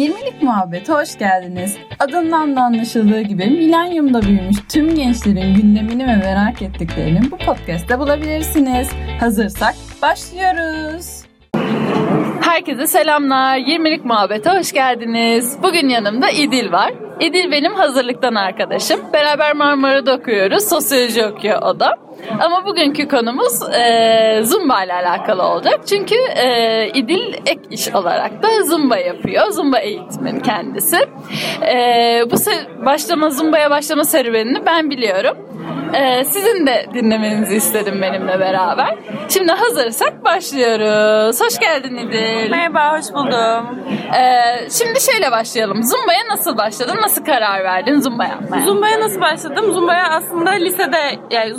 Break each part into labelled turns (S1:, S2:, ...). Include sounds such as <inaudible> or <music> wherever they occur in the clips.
S1: 20'lik muhabbete hoş geldiniz. Adından da anlaşıldığı gibi milenyumda büyümüş tüm gençlerin gündemini ve merak ettiklerini bu podcast'te bulabilirsiniz. Hazırsak başlıyoruz. Herkese selamlar. 20'lik muhabbete hoş geldiniz. Bugün yanımda İdil var. İdil benim hazırlıktan arkadaşım. Beraber Marmara'da okuyoruz. Sosyoloji okuyor o da. Ama bugünkü konumuz e, Zumba ile alakalı olacak. Çünkü e, İdil ek iş olarak da Zumba yapıyor. Zumba eğitmeni kendisi. E, bu başlama Zumba'ya başlama serüvenini ben biliyorum. E, sizin de dinlemenizi istedim benimle beraber. Şimdi hazırsak başlıyoruz. Hoş geldin İdil.
S2: Merhaba, hoş buldum.
S1: E, şimdi şeyle başlayalım. Zumba'ya nasıl başladın? Nasıl karar verdin Zumba yapmaya?
S2: Zumba'ya nasıl başladım? Zumba'ya aslında lisede, yani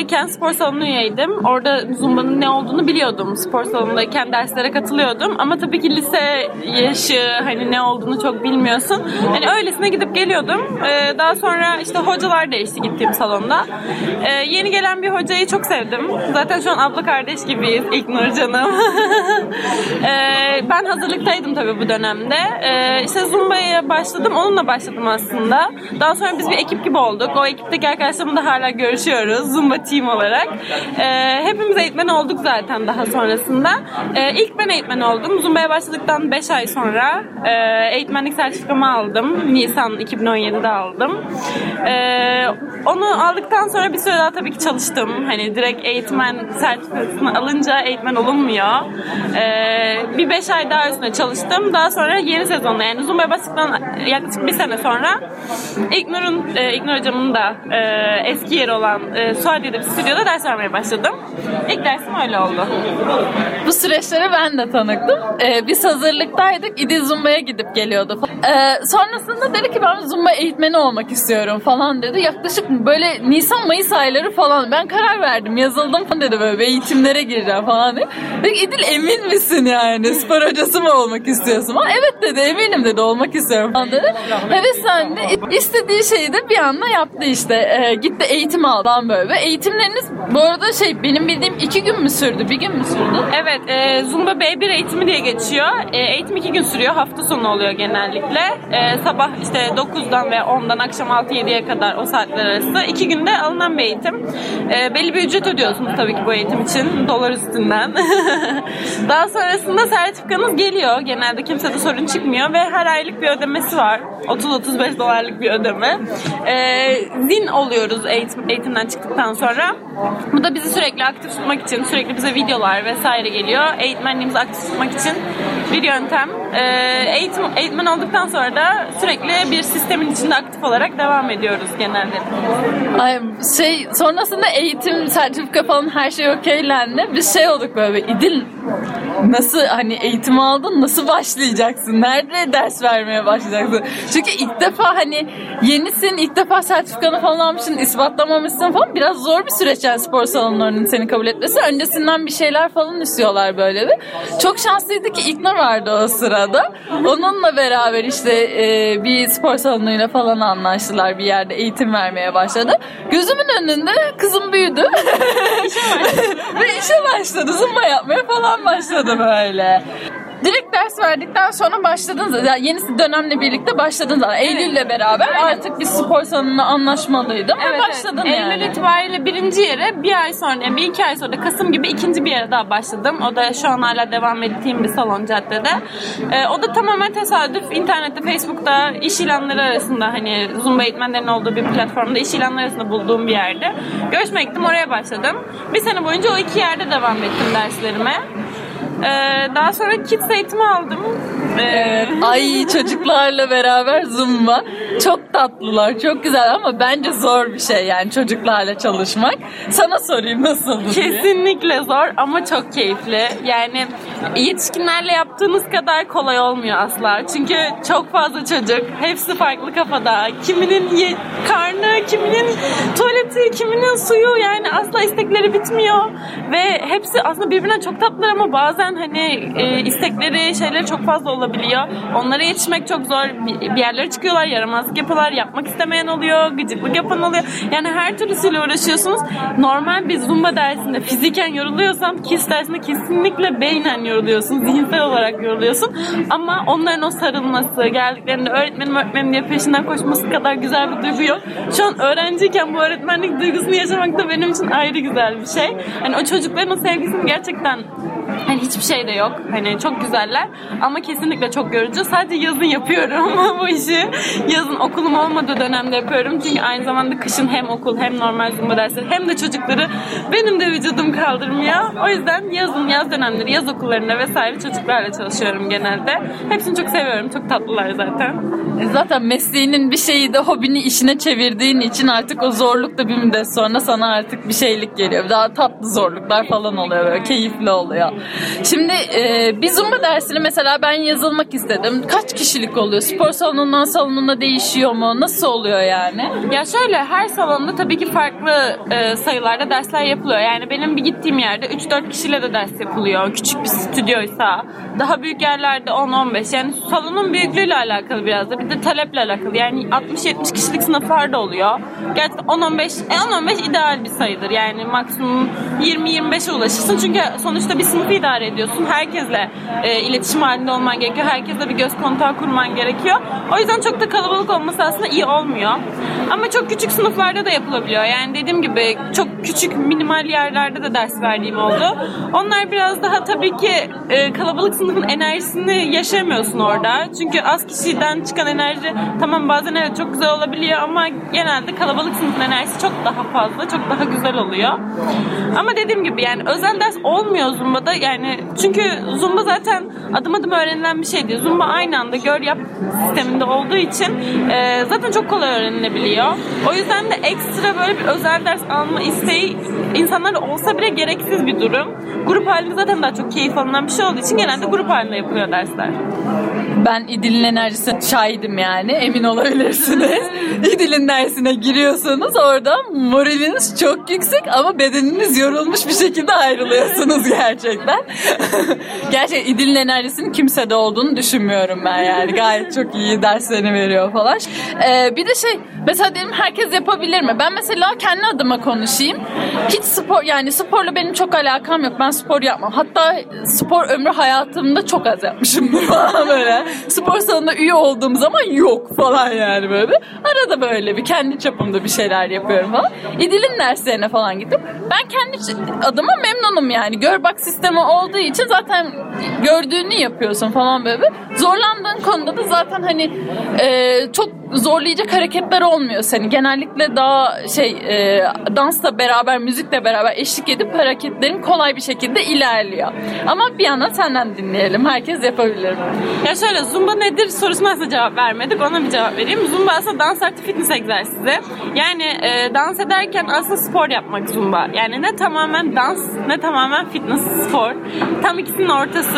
S2: lisedeyken spor salonu üyeydim. Orada Zumba'nın ne olduğunu biliyordum. Spor salonundayken derslere katılıyordum. Ama tabii ki lise yaşı, hani ne olduğunu çok bilmiyorsun. Hani öylesine gidip geliyordum. Ee, daha sonra işte hocalar değişti gittiğim salonda. Ee, yeni gelen bir hocayı çok sevdim. Zaten şu an abla kardeş gibiyiz. İlknur canım. <laughs> ee, ben hazırlıktaydım tabii bu dönemde. Ee, işte Zumba'ya başladım. Onunla başladım aslında. Daha sonra biz bir ekip gibi olduk. O ekipteki arkadaşlarımla hala görüşüyoruz. Zumba team olarak. Ee, hepimiz eğitmen olduk zaten daha sonrasında. Ee, ilk ben eğitmen oldum. Zumba'ya başladıktan 5 ay sonra e, eğitmenlik sertifikamı aldım. Nisan 2017'de aldım. Ee, onu aldıktan sonra bir süre daha tabii ki çalıştım. Hani direkt eğitmen sertifikasını alınca eğitmen olunmuyor. Ee, bir 5 ay daha üstüne çalıştım. Daha sonra yeni sezonda yani Zumba'ya başladıktan yaklaşık bir sene sonra İlknur'un, e, İlknur hocamın da e, eski yeri olan e, Suadiye'de stüdyoda ders vermeye başladım. İlk dersim öyle oldu.
S1: Bu süreçlere ben de tanıktım. Ee, biz hazırlıktaydık. İdil Zumba'ya gidip geliyordu. Ee, sonrasında dedi ki ben Zumba eğitmeni olmak istiyorum falan dedi. Yaklaşık böyle Nisan-Mayıs ayları falan. Ben karar verdim. Yazıldım falan dedi böyle eğitimlere gireceğim falan dedi. Dedi İdil emin misin yani? Spor hocası mı olmak istiyorsun? Ama evet dedi eminim dedi olmak istiyorum falan dedi. Heveslendi. İstediği şeyi de bir anda yaptı işte. Ee, gitti eğitim aldı böyle. Ve eğitimleriniz bu arada şey benim bildiğim iki gün mü sürdü? Bir gün mü sürdü?
S2: Evet. E, Zumba B1 eğitimi diye geçiyor. E, eğitim iki gün sürüyor. Hafta sonu oluyor genellikle. E, sabah işte 9'dan ve 10'dan akşam 6-7'ye kadar o saatler arası. iki günde alınan bir eğitim. E, belli bir ücret ödüyorsunuz tabii ki bu eğitim için. Dolar üstünden. <laughs> Daha sonrasında sertifikanız geliyor. Genelde kimsede sorun çıkmıyor ve her aylık bir ödemesi var. 30-35 dolarlık bir ödeme. E, zin oluyoruz eğitim, eğitimden çıktıktan sonra. Bu da bizi sürekli aktif tutmak için, sürekli bize videolar vesaire geliyor. Eğitmenliğimizi aktif tutmak için bir yöntem. E, eğitim Eğitmen olduktan sonra da sürekli bir sistemin içinde aktif olarak devam ediyoruz genelde.
S1: Ay, şey sonrasında eğitim, sertifika falan her şey okeylendi. Biz şey olduk böyle İdil nasıl hani eğitim aldın nasıl başlayacaksın? Nerede ders vermeye başlayacaksın? Çünkü ilk defa hani yenisin ilk defa sertifikanı falan almışsın ispatlamamışsın falan biraz zor bir süreç yani spor salonlarının seni kabul etmesi. Öncesinden bir şeyler falan istiyorlar böyle bir. Çok şanslıydı ki İknur vardı o sırada. Onunla beraber işte e, bir spor salonuyla falan anlaştılar bir yerde eğitim vermeye başladı. Gözümün önünde kızım büyüdü. <laughs> Ve işe başladı. Zumba yapmaya falan başladı böyle direkt ders verdikten sonra başladınız. Yani yeni dönemle birlikte başladınız. Evet. Eylül'le beraber Aynen. artık bir spor salonuna anlaşmalıydım evet, ve başladın evet.
S2: yani. Eylül itibariyle birinci yere bir ay sonra, yani bir iki ay sonra Kasım gibi ikinci bir yere daha başladım. O da şu an hala devam ettiğim bir salon caddede. Ee, o da tamamen tesadüf. İnternette, Facebook'ta iş ilanları arasında hani Zumba eğitmenlerinin olduğu bir platformda iş ilanları arasında bulduğum bir yerde. Görüşmeye gittim oraya başladım. Bir sene boyunca o iki yerde devam ettim derslerime. Ee, daha sonra kids eğitimi aldım.
S1: Evet. Ay çocuklarla beraber zumba. Çok tatlılar, çok güzel ama bence zor bir şey yani çocuklarla çalışmak. Sana sorayım nasıl diye.
S2: Kesinlikle zor ama çok keyifli. Yani yetişkinlerle yaptığınız kadar kolay olmuyor asla. Çünkü çok fazla çocuk. Hepsi farklı kafada. Kiminin ye- karnı, kiminin tuvaleti, kiminin suyu yani asla istekleri bitmiyor. Ve hepsi aslında birbirine çok tatlılar ama bazen hani e, istekleri, şeyleri çok fazla olabiliyor. Onlara yetişmek çok zor. Bir yerlere çıkıyorlar, yaramaz yaramazlık yapıyorlar, yapmak istemeyen oluyor, gıcıklık yapan oluyor. Yani her türlüsüyle uğraşıyorsunuz. Normal bir zumba dersinde fiziken yoruluyorsan KISS dersinde kesinlikle beynen yoruluyorsun, zihinsel olarak yoruluyorsun. Ama onların o sarılması, geldiklerinde öğretmenim öğretmenim diye peşinden koşması kadar güzel bir duygu yok. Şu an öğrenciyken bu öğretmenlik duygusunu yaşamak da benim için ayrı güzel bir şey. Hani o çocukların o sevgisini gerçekten Hani hiçbir şey de yok. Hani çok güzeller ama kesinlikle çok yorucu. Sadece yazın yapıyorum <laughs> bu işi. Yazın okulum olmadığı dönemde yapıyorum. Çünkü aynı zamanda kışın hem okul hem normal zumba dersleri hem de çocukları benim de vücudum kaldırmıyor. O yüzden yazın, yaz dönemleri, yaz okullarında vesaire çocuklarla çalışıyorum genelde. Hepsini çok seviyorum. Çok tatlılar zaten.
S1: E zaten mesleğinin bir şeyi de hobini işine çevirdiğin için artık o zorluk da bir müddet sonra sana artık bir şeylik geliyor. Daha tatlı zorluklar falan oluyor böyle keyifli oluyor. Şimdi e, bir zumba dersini mesela ben yazılmak istedim. Kaç kişilik oluyor? Spor salonundan salonuna değişiyor mu? Nasıl oluyor yani?
S2: Ya şöyle her salonda tabii ki farklı e, sayılarda dersler yapılıyor. Yani benim bir gittiğim yerde 3-4 kişiyle de ders yapılıyor. Küçük bir stüdyoysa. Daha büyük yerlerde 10-15. Yani salonun büyüklüğüyle alakalı biraz da. Bir de taleple alakalı. Yani 60-70 kişilik sınıflar da oluyor. Gerçekten 10-15 e, 10-15 ideal bir sayıdır. Yani maksimum 20-25'e ulaşırsın. Çünkü sonuçta bir sınıfı idare ediyorsun. Herkesle e, iletişim halinde olman gerekiyor. Herkesle bir göz kontağı kurman gerekiyor. O yüzden çok da kalabalık olması aslında iyi olmuyor. Ama çok küçük sınıflarda da yapılabiliyor. Yani dediğim gibi çok küçük minimal yerlerde de ders verdiğim oldu. Onlar biraz daha tabii ki e, kalabalık sınıfın enerjisini yaşamıyorsun orada. Çünkü az kişiden çıkan enerji tamam bazen evet çok güzel olabiliyor ama genelde kalabalık sınıfın enerjisi çok daha fazla, çok daha güzel oluyor. Ama dediğim gibi yani özel ders olmuyor Zumba'da. Yani çünkü Zumba zaten adım adım öğrenilen bir şey değil. Zumba aynı anda gör yap sisteminde olduğu için e, zaten çok kolay öğrenilebiliyor. O yüzden de ekstra böyle bir özel ders alma isteği insanlar olsa bile gereksiz bir durum. Grup halinde zaten daha çok keyif alınan bir şey olduğu için genelde grup halinde yapılıyor dersler.
S1: Ben İdil'in enerjisine şahidim yani emin olabilirsiniz. <laughs> İdil'in dersine giriyorsunuz orada moraliniz çok yüksek ama bedeniniz yorulmuş bir şekilde ayrılıyorsunuz gerçekten. <laughs> Gerçekten İdil'in enerjisinin kimsede olduğunu düşünmüyorum ben yani. Gayet çok iyi derslerini veriyor falan. Ee, bir de şey mesela diyelim herkes yapabilir mi? Ben mesela kendi adıma konuşayım. Hiç spor yani sporla benim çok alakam yok. Ben spor yapmam. Hatta spor ömrü hayatımda çok az yapmışımdır <laughs> falan böyle. Spor salonuna üye olduğum zaman yok falan yani böyle. Arada böyle bir kendi çapımda bir şeyler yapıyorum falan. İdil'in derslerine falan gittim. Ben kendi adıma memnunum yani. Gör bak sistemi olduğu için zaten gördüğünü yapıyorsun falan böyle. Zorlandığın konuda da zaten hani e, çok zorlayacak hareketler olmuyor seni. Genellikle daha şey e, dansla beraber, müzikle beraber eşlik edip hareketlerin kolay bir şekilde ilerliyor. Ama bir yana senden dinleyelim. Herkes yapabilir.
S2: Ya şöyle Zumba nedir sorusuna aslında cevap vermedik. Ona bir cevap vereyim. Zumba aslında dans artı fitness egzersizi. Yani e, dans ederken aslında spor yapmak Zumba. Yani ne tamamen dans ne tamamen fitness spor. Tam ikisinin ortası.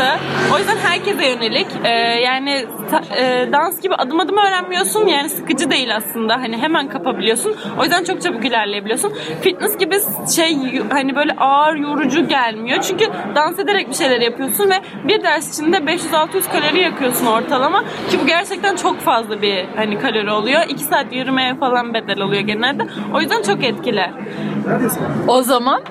S2: O yüzden herkese yönelik. E, yani ta, e, dans gibi adım adım öğrenmiyorsun. Yani sıkıcı değil aslında. Hani hemen kapabiliyorsun. O yüzden çok çabuk ilerleyebiliyorsun. Fitness gibi şey hani böyle ağır yorucu gelmiyor. Çünkü dans ederek bir şeyler yapıyorsun ve bir ders içinde 500-600 kalori yakıyorsun ortalama. Ki bu gerçekten çok fazla bir hani kalori oluyor. 2 saat yürümeye falan bedel oluyor genelde. O yüzden çok etkili.
S1: O zaman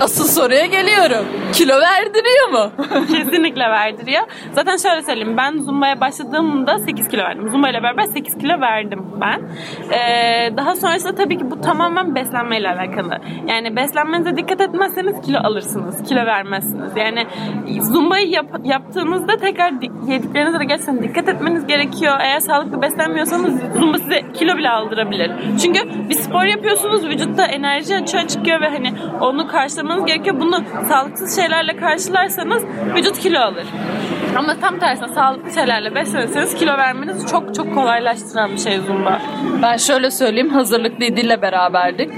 S1: asıl soruya geliyorum. Kilo verdiriyor mu? <laughs>
S2: Kesinlikle verdiriyor. Zaten şöyle söyleyeyim. Ben Zumba'ya başladığımda 8 kilo verdim. Zumba ile beraber 8 kilo verdim ben. Ee, daha sonrasında tabii ki bu tamamen beslenmeyle alakalı. Yani beslenmenize dikkat etmezseniz kilo alırsınız. Kilo vermezsiniz. Yani Zumba'yı yap, yaptığınızda tekrar yediklerinize de gerçekten dikkat etmeniz gerekiyor. Eğer sağlıklı beslenmiyorsanız Zumba size kilo bile aldırabilir. Çünkü bir spor yapıyorsunuz vücutta enerji açığa çıkıyor ve hani onu karşılamanız gerekiyor. Bunu sağlıksız şeylerle karşılarsanız vücut kilo alır. Ama tam tersine sağlıklı şeylerle beslenirseniz kilo vermeniz çok çok kolaylaştıran bir şey Zumba.
S1: Ben şöyle söyleyeyim hazırlıklı İdil'le beraberdik.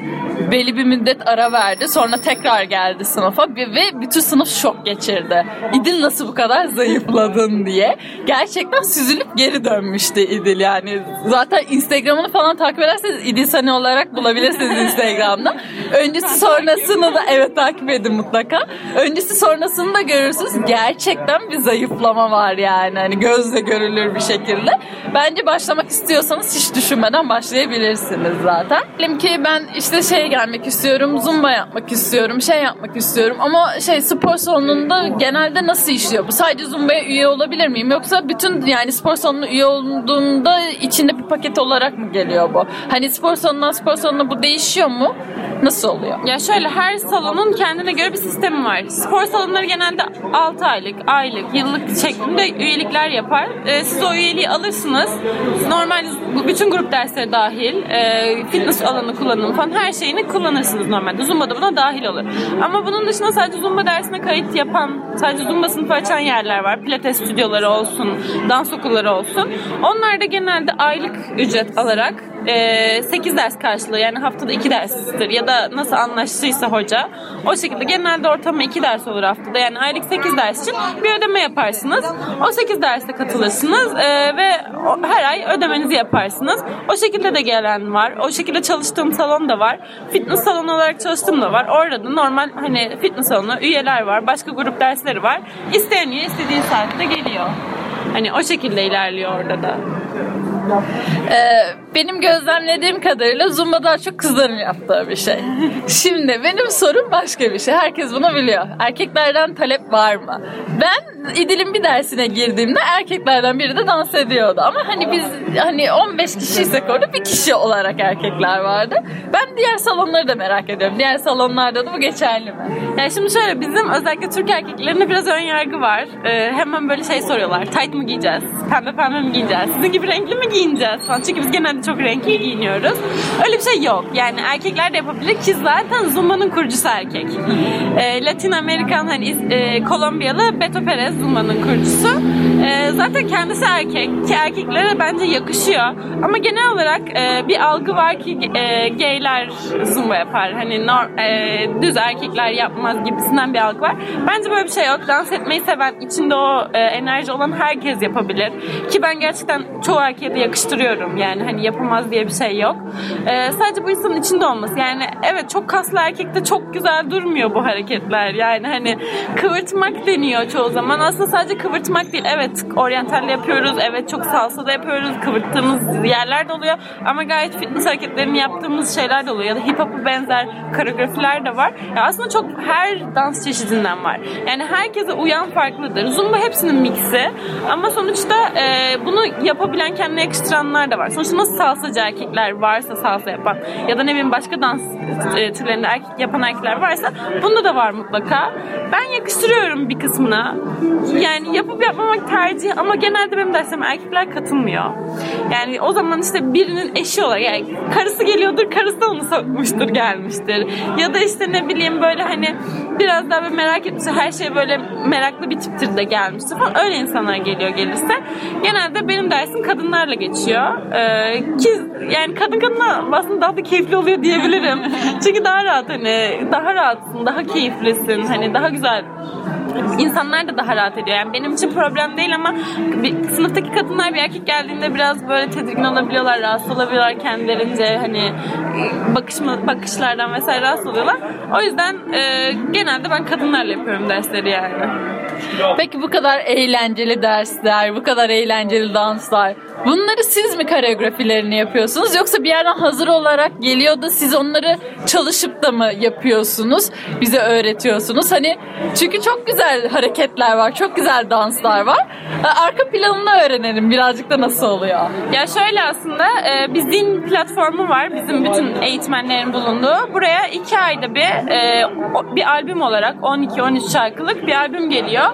S1: Belli bir müddet ara verdi. Sonra tekrar geldi sınıfa ve bütün sınıf şok geçirdi. İdil nasıl bu kadar zayıfladın diye. Gerçekten süzülüp geri dönmüştü İdil yani. Zaten Instagram'ını falan takip ederseniz İdil Sani olarak bulabilirsiniz Instagram'da. Öncesi sonrasını da evet takip edin mutlaka. Öncesi sonrasını da görürsünüz. Gerçekten bir zayıflama var yani. Hani gözle görülür bir şekilde. Bence başlamak istiyorsanız hiç düşünmeden başlayabilirsiniz zaten. Diyelim ki ben işte şey gelmek istiyorum, zumba yapmak istiyorum, şey yapmak istiyorum ama şey spor salonunda genelde nasıl işliyor bu? Sadece zumbaya üye olabilir miyim? Yoksa bütün yani spor salonuna üye olduğunda içinde bir paket olarak mı geliyor bu? Hani spor salonundan spor salonuna bu değişiyor mu? Nasıl oluyor?
S2: Ya şöyle her salonun kendine göre bir sistemi var. Spor salonları genelde 6 aylık, aylık, yıllık şeklinde üyelikler yapar. Ee, siz o üyeliği alırsınız. Normal bütün grup dersleri dahil, e, fitness alanı kullanım falan her şeyini kullanırsınız normalde. Zumba da buna dahil olur. Ama bunun dışında sadece Zumba dersine kayıt yapan, sadece Zumba sınıfı açan yerler var. Pilates stüdyoları olsun, dans okulları olsun. Onlar da genelde aylık ücret alarak e, 8 ders karşılığı yani haftada 2 derstir. Ya da nasıl anlaştıysa hoca o şekilde. Genelde ortamı 2 ders olur haftada. Yani aylık 8 ders için bir ödeme yaparsınız. O 8 derste katılırsınız e, ve her ay ödemenizi yaparsınız. O şekilde de gelen var. O şekilde çalıştığım salon da var. Fitness salonu olarak çalıştığım da var. Orada da normal hani fitness salonu üyeler var. Başka grup dersleri var. İsteyen üye istediği saatte geliyor. Hani o şekilde ilerliyor orada da.
S1: Ee, benim gözlemlediğim kadarıyla Zumba daha çok kızların yaptığı bir şey. Şimdi benim sorum başka bir şey. Herkes bunu biliyor. Erkeklerden talep var mı? Ben İdil'in bir dersine girdiğimde erkeklerden biri de dans ediyordu. Ama hani biz hani 15 kişiysek orada bir kişi olarak erkekler vardı. Ben diğer salonları da merak ediyorum. Diğer salonlarda da bu geçerli mi?
S2: Yani şimdi şöyle bizim özellikle Türk erkeklerinde biraz ön yargı var. Ee, hemen böyle şey soruyorlar. Tight mı giyeceğiz? Pembe pembe mi giyeceğiz? Sizin gibi renkli mi giyineceğiz. Çünkü biz genelde çok renkli giyiniyoruz. Öyle bir şey yok. Yani erkekler de yapabilir ki zaten Zumba'nın kurucusu erkek. Ee, Latin Amerikan hani e, Kolombiyalı Beto Perez Zumba'nın kurucusu. Ee, zaten kendisi erkek ki erkeklere bence yakışıyor. Ama genel olarak e, bir algı var ki e, gayler Zumba yapar. Hani nor, e, düz erkekler yapmaz gibisinden bir algı var. Bence böyle bir şey yok. Dans etmeyi seven, içinde o e, enerji olan herkes yapabilir. Ki ben gerçekten çoğu erkeğe de yakıştırıyorum. Yani hani yapamaz diye bir şey yok. E, sadece bu insanın içinde olması. Yani evet çok kaslı erkekte çok güzel durmuyor bu hareketler. Yani hani kıvırtmak deniyor çoğu zaman. Aslında sadece kıvırtmak değil. Evet oryantalle yapıyoruz. Evet çok salsa da yapıyoruz. Kıvırttığımız yerler de oluyor. Ama gayet fitness hareketlerini yaptığımız şeyler de oluyor. Ya da hip hop'a benzer koreografiler de var. Ya aslında çok her dans çeşidinden var. Yani herkese uyan farklıdır. Zumba hepsinin mixi. Ama sonuçta e, bunu yapabilen kendine yakıştıranlar da var. Sonuçta nasıl salsacı erkekler varsa salsa yapan ya da ne bileyim başka dans e, türlerinde erkek yapan erkekler varsa bunda da var mutlaka. Ben yakıştırıyorum bir kısmına. Yani yapıp yapmamak tercih ama genelde benim derslerime erkekler katılmıyor. Yani o zaman işte birinin eşi olarak yani karısı geliyordur karısı da onu sokmuştur gelmiştir. Ya da işte ne bileyim böyle hani biraz daha böyle merak etmiştir. Her şey böyle meraklı bir tiptir de gelmiştir falan. Öyle insanlar geliyor gelirse. Genelde benim dersim kadınlarla geçiyor. Ee, ki yani kadın kadına aslında daha da keyifli oluyor diyebilirim. Çünkü daha rahat hani daha rahatsın, daha keyiflisin. Hani daha güzel insanlar da daha rahat ediyor. Yani benim için problem değil ama bir, sınıftaki kadınlar bir erkek geldiğinde biraz böyle tedirgin olabiliyorlar, rahatsız olabiliyorlar kendilerince hani bakışma, bakışlardan vesaire rahatsız oluyorlar. O yüzden e, genelde ben kadınlarla yapıyorum dersleri yani.
S1: Peki bu kadar eğlenceli dersler, bu kadar eğlenceli danslar. Bunları siz mi koreografilerini yapıyorsunuz yoksa bir yerden hazır olarak geliyor da siz onları çalışıp da mı yapıyorsunuz? Bize öğretiyorsunuz. Hani çünkü çok güzel hareketler var, çok güzel danslar var. Arka planını öğrenelim birazcık da nasıl oluyor?
S2: Ya şöyle aslında e, bir zin platformu var bizim bütün eğitmenlerin bulunduğu. Buraya iki ayda bir e, bir albüm olarak 12-13 şarkılık bir albüm geliyor.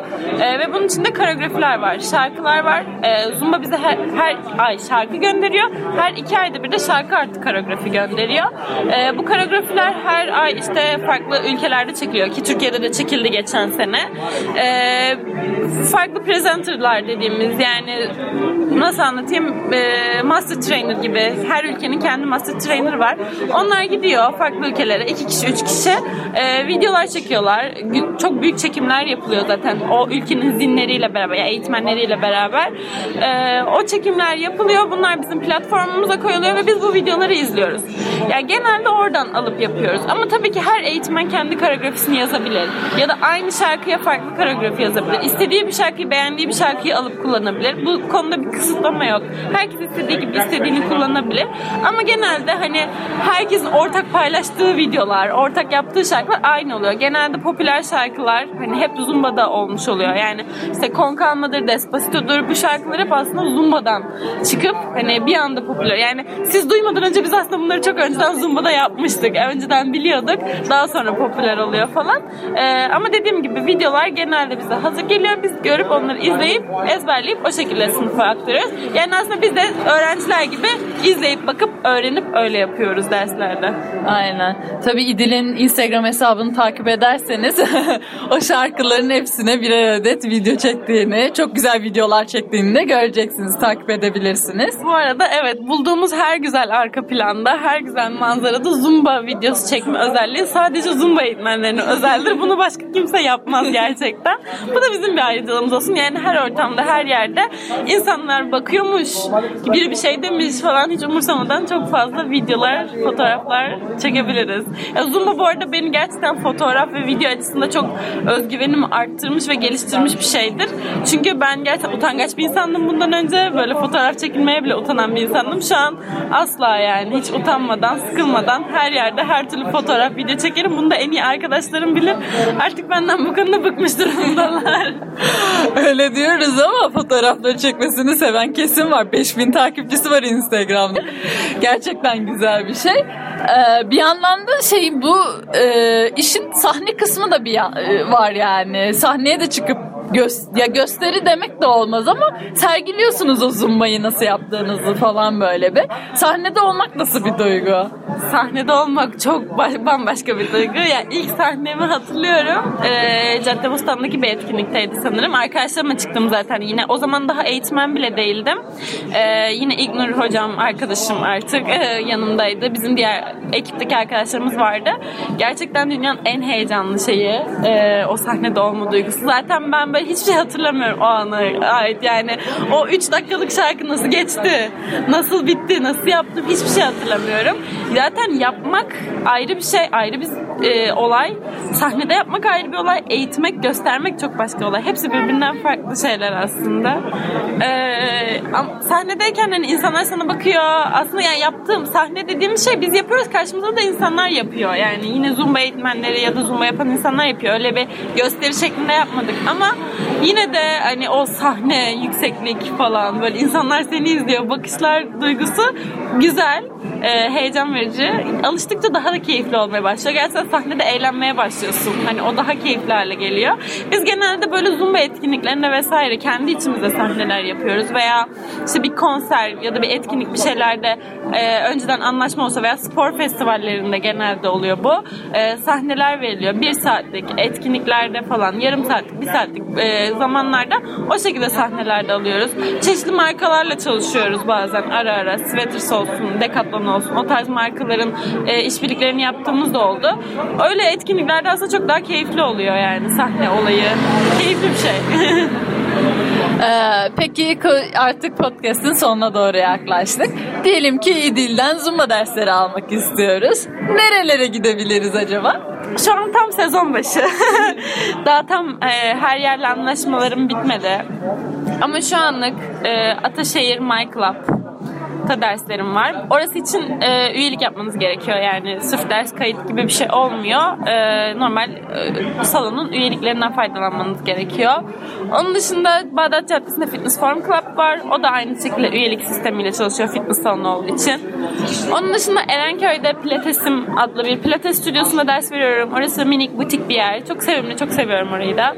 S2: E, ve bunun içinde koreografiler var, şarkılar var. E, Zumba bize her, her ay şarkı gönderiyor. Her iki ayda bir de şarkı artı koreografi gönderiyor. E, bu koreografiler her ay işte farklı ülkelerde çekiliyor ki Türkiye'de de çekildi geçen sene. E, farklı presenterlar dediğimiz yani nasıl anlatayım e, master trainer gibi her ülkenin kendi master trainer var. Onlar gidiyor farklı ülkelere iki kişi üç kişi e, videolar çekiyorlar. Çok büyük çekimler yapılıyor zaten o ülkenin zinleriyle beraber yani eğitmenleriyle beraber. E, o çekimler yapılıyor. Bunlar bizim platformumuza koyuluyor ve biz bu videoları izliyoruz. Yani genelde oradan alıp yapıyoruz. Ama tabii ki her eğitmen kendi koreografisini yazabilir. Ya da aynı şarkıya farklı koreografi yazabilir. İstediği bir şarkıyı, beğendiği bir şarkıyı alıp kullanabilir. Bu konuda bir kısıtlama yok. Herkes istediği gibi istediğini kullanabilir. Ama genelde hani herkesin ortak paylaştığı videolar, ortak yaptığı şarkılar aynı oluyor. Genelde popüler şarkılar hani hep Zumba'da olmuş oluyor. Yani işte Con Calma'dır, Despacito'dur bu şarkılar hep aslında Zumba'dan çıkıp hani bir anda popüler. Yani siz duymadan önce biz aslında bunları çok önceden Zumba'da yapmıştık. Önceden biliyorduk. Daha sonra popüler oluyor falan. Ee, ama dediğim gibi videolar genelde bize hazır geliyor. Biz görüp onları izleyip ezberleyip o şekilde sınıfa aktarıyoruz. Yani aslında biz de öğrenciler gibi izleyip bakıp öğrenip öyle yapıyoruz derslerde.
S1: Aynen. Tabii İdil'in Instagram hesabını takip ederseniz <laughs> o şarkıların hepsine birer adet video çektiğini, çok güzel videolar çektiğini de göreceksiniz. Takip edebilirsiniz.
S2: Bu arada evet bulduğumuz her güzel arka planda, her güzel manzarada Zumba videosu çekme özelliği sadece Zumba eğitmenlerine özeldir. Bunu başka kimse yapmaz gerçekten. Bu da bizim bir ayrıcalığımız olsun. Yani her ortamda, her yerde insanlar bakıyormuş, biri bir şey demiş falan hiç umursamadan çok fazla videolar, fotoğraflar çekebiliriz. Ya Zumba bu arada beni gerçekten fotoğraf ve video açısında çok özgüvenimi arttırmış ve geliştirmiş bir şeydir. Çünkü ben gerçekten utangaç bir insandım bundan önce. Böyle fotoğraf çekilmeye bile utanan bir insandım. Şu an asla yani hiç utanmadan, sıkılmadan her yerde her türlü fotoğraf, video çekerim. Bunu da en iyi arkadaşlarım bilir. Artık benden bu konuda bıkmış durumdalar. <laughs>
S1: Öyle diyoruz ama fotoğrafları çekmesini seven kesim var. 5000 takipçisi var Instagram'da. Gerçekten güzel bir şey. Ee, bir yandan da şey bu e, işin sahne kısmı da bir ya- e, var yani. Sahneye de çıkıp gö- ya gösteri demek de olmaz ama sergiliyorsunuz o zumbayı nasıl yaptığınızı falan böyle bir. Sahnede olmak nasıl bir duygu?
S2: Sahnede olmak çok baş- bambaşka bir duygu. Yani ilk sahnemi hatırlıyorum. Ee, Caddebostan'daki bir etkinlikteydi sanırım. Arkadaşlarımla çıktım zaten yine. O zaman daha eğitmen bile değildim. Ee, yine İgnur hocam arkadaşım artık e, yanımdaydı. Bizim diğer ekipteki arkadaşlarımız vardı. Gerçekten dünyanın en heyecanlı şeyi e, o sahnede olma duygusu. Zaten ben böyle <laughs> hiçbir şey hatırlamıyorum o ana ait. Yani o 3 dakikalık şarkı nasıl geçti, nasıl bitti, nasıl yaptım hiçbir şey hatırlamıyorum. Zaten yapmak ayrı bir şey, ayrı bir e, olay. Sahnede yapmak ayrı bir olay. Eğitmek, göstermek çok başka olay. Hepsi birbirinden farklı şeyler aslında. Ee, ama sahnedeyken hani insanlar sana bakıyor. Aslında yani yaptığım sahne dediğimiz şey biz yapıyoruz. Karşımızda da insanlar yapıyor. Yani yine Zumba eğitmenleri ya da Zumba yapan insanlar yapıyor. Öyle bir gösteri şeklinde yapmadık. Ama yine de hani o sahne, yükseklik falan böyle insanlar seni izliyor. Bakışlar duygusu güzel. e, heyecan verici. Alıştıkça daha da keyifli olmaya başlıyor. Gerçekten sahnede eğlenmeye başlıyorsun. Hani o daha keyifli hale geliyor. Biz genelde böyle Zumba etkinliklerinde vesaire kendi içimizde sahneler yapıyoruz veya işte bir konser ya da bir etkinlik bir şeylerde e, önceden anlaşma olsa veya spor festivallerinde genelde oluyor bu. E, sahneler veriliyor. Bir saatlik etkinliklerde falan yarım saatlik, bir saatlik e, zamanlarda o şekilde sahnelerde alıyoruz. Çeşitli markalarla çalışıyoruz bazen ara ara. Sweaters olsun, Decathlon olsun. O tarz markaların e, işbirliklerini yaptığımız da oldu. Öyle etkinliklerde aslında çok daha keyifli oluyor yani sahne olayı. Keyifli bir şey. <laughs>
S1: Ee, peki artık podcast'in sonuna doğru yaklaştık. Diyelim ki İdil'den Zumba dersleri almak istiyoruz. Nerelere gidebiliriz acaba?
S2: Şu an tam sezon başı. <laughs> Daha tam e, her yerle anlaşmalarım bitmedi. Ama şu anlık e, Ataşehir My Club ta derslerim var. Orası için e, üyelik yapmanız gerekiyor. Yani sırf ders kayıt gibi bir şey olmuyor. E, normal e, salonun üyeliklerinden faydalanmanız gerekiyor. Onun dışında Bağdat Caddesi'nde Fitness Forum Club var. O da aynı şekilde üyelik sistemiyle çalışıyor fitness salonu olduğu için. Onun dışında Erenköy'de Pilatesim adlı bir pilates stüdyosunda ders veriyorum. Orası minik butik bir yer. Çok sevimli, çok seviyorum orayı da.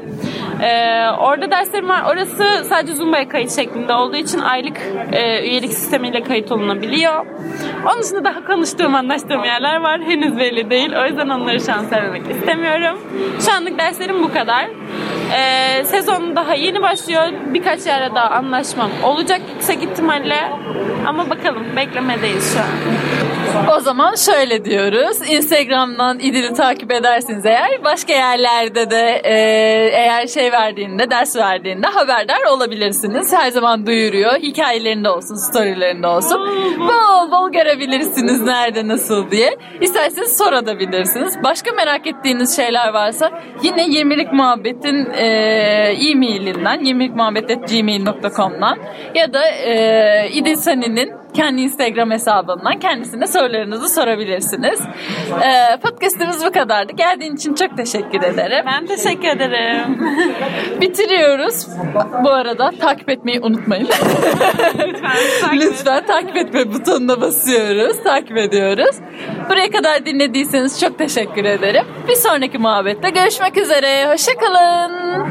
S2: Ee, orada derslerim var. Orası sadece Zumba'ya kayıt şeklinde olduğu için aylık e, üyelik sistemiyle kayıt olunabiliyor. Onun dışında daha konuştuğum, anlaştığım yerler var. Henüz belli değil. O yüzden onları şans vermek istemiyorum. Şu anlık derslerim bu kadar. Ee, sezon daha yeni başlıyor. Birkaç yere daha anlaşmam olacak yüksek ihtimalle. Ama bakalım beklemedeyiz şu an.
S1: O zaman şöyle diyoruz. Instagram'dan İdil'i takip edersiniz eğer. Başka yerlerde de e, eğer şey verdiğinde, ders verdiğinde haberdar olabilirsiniz. Her zaman duyuruyor. Hikayelerinde olsun, storylerinde olsun. Bol bol görebilirsiniz nerede, nasıl diye. İsterseniz sorabilirsiniz. Başka merak ettiğiniz şeyler varsa yine 20'lik muhabbetin e, e-mailinden 20'likmuhabbet.gmail.com'dan ya da e, İdil Sani'nin kendi Instagram hesabından kendisine sorularınızı sorabilirsiniz. Ee, podcastımız bu kadardı. Geldiğin için çok teşekkür ederim.
S2: Ben teşekkür ederim.
S1: Bitiriyoruz. Bu arada takip etmeyi unutmayın.
S2: Lütfen.
S1: Lütfen takip etme butonuna basıyoruz. Takip ediyoruz. Buraya kadar dinlediyseniz çok teşekkür ederim. Bir sonraki muhabbette görüşmek üzere. Hoşçakalın.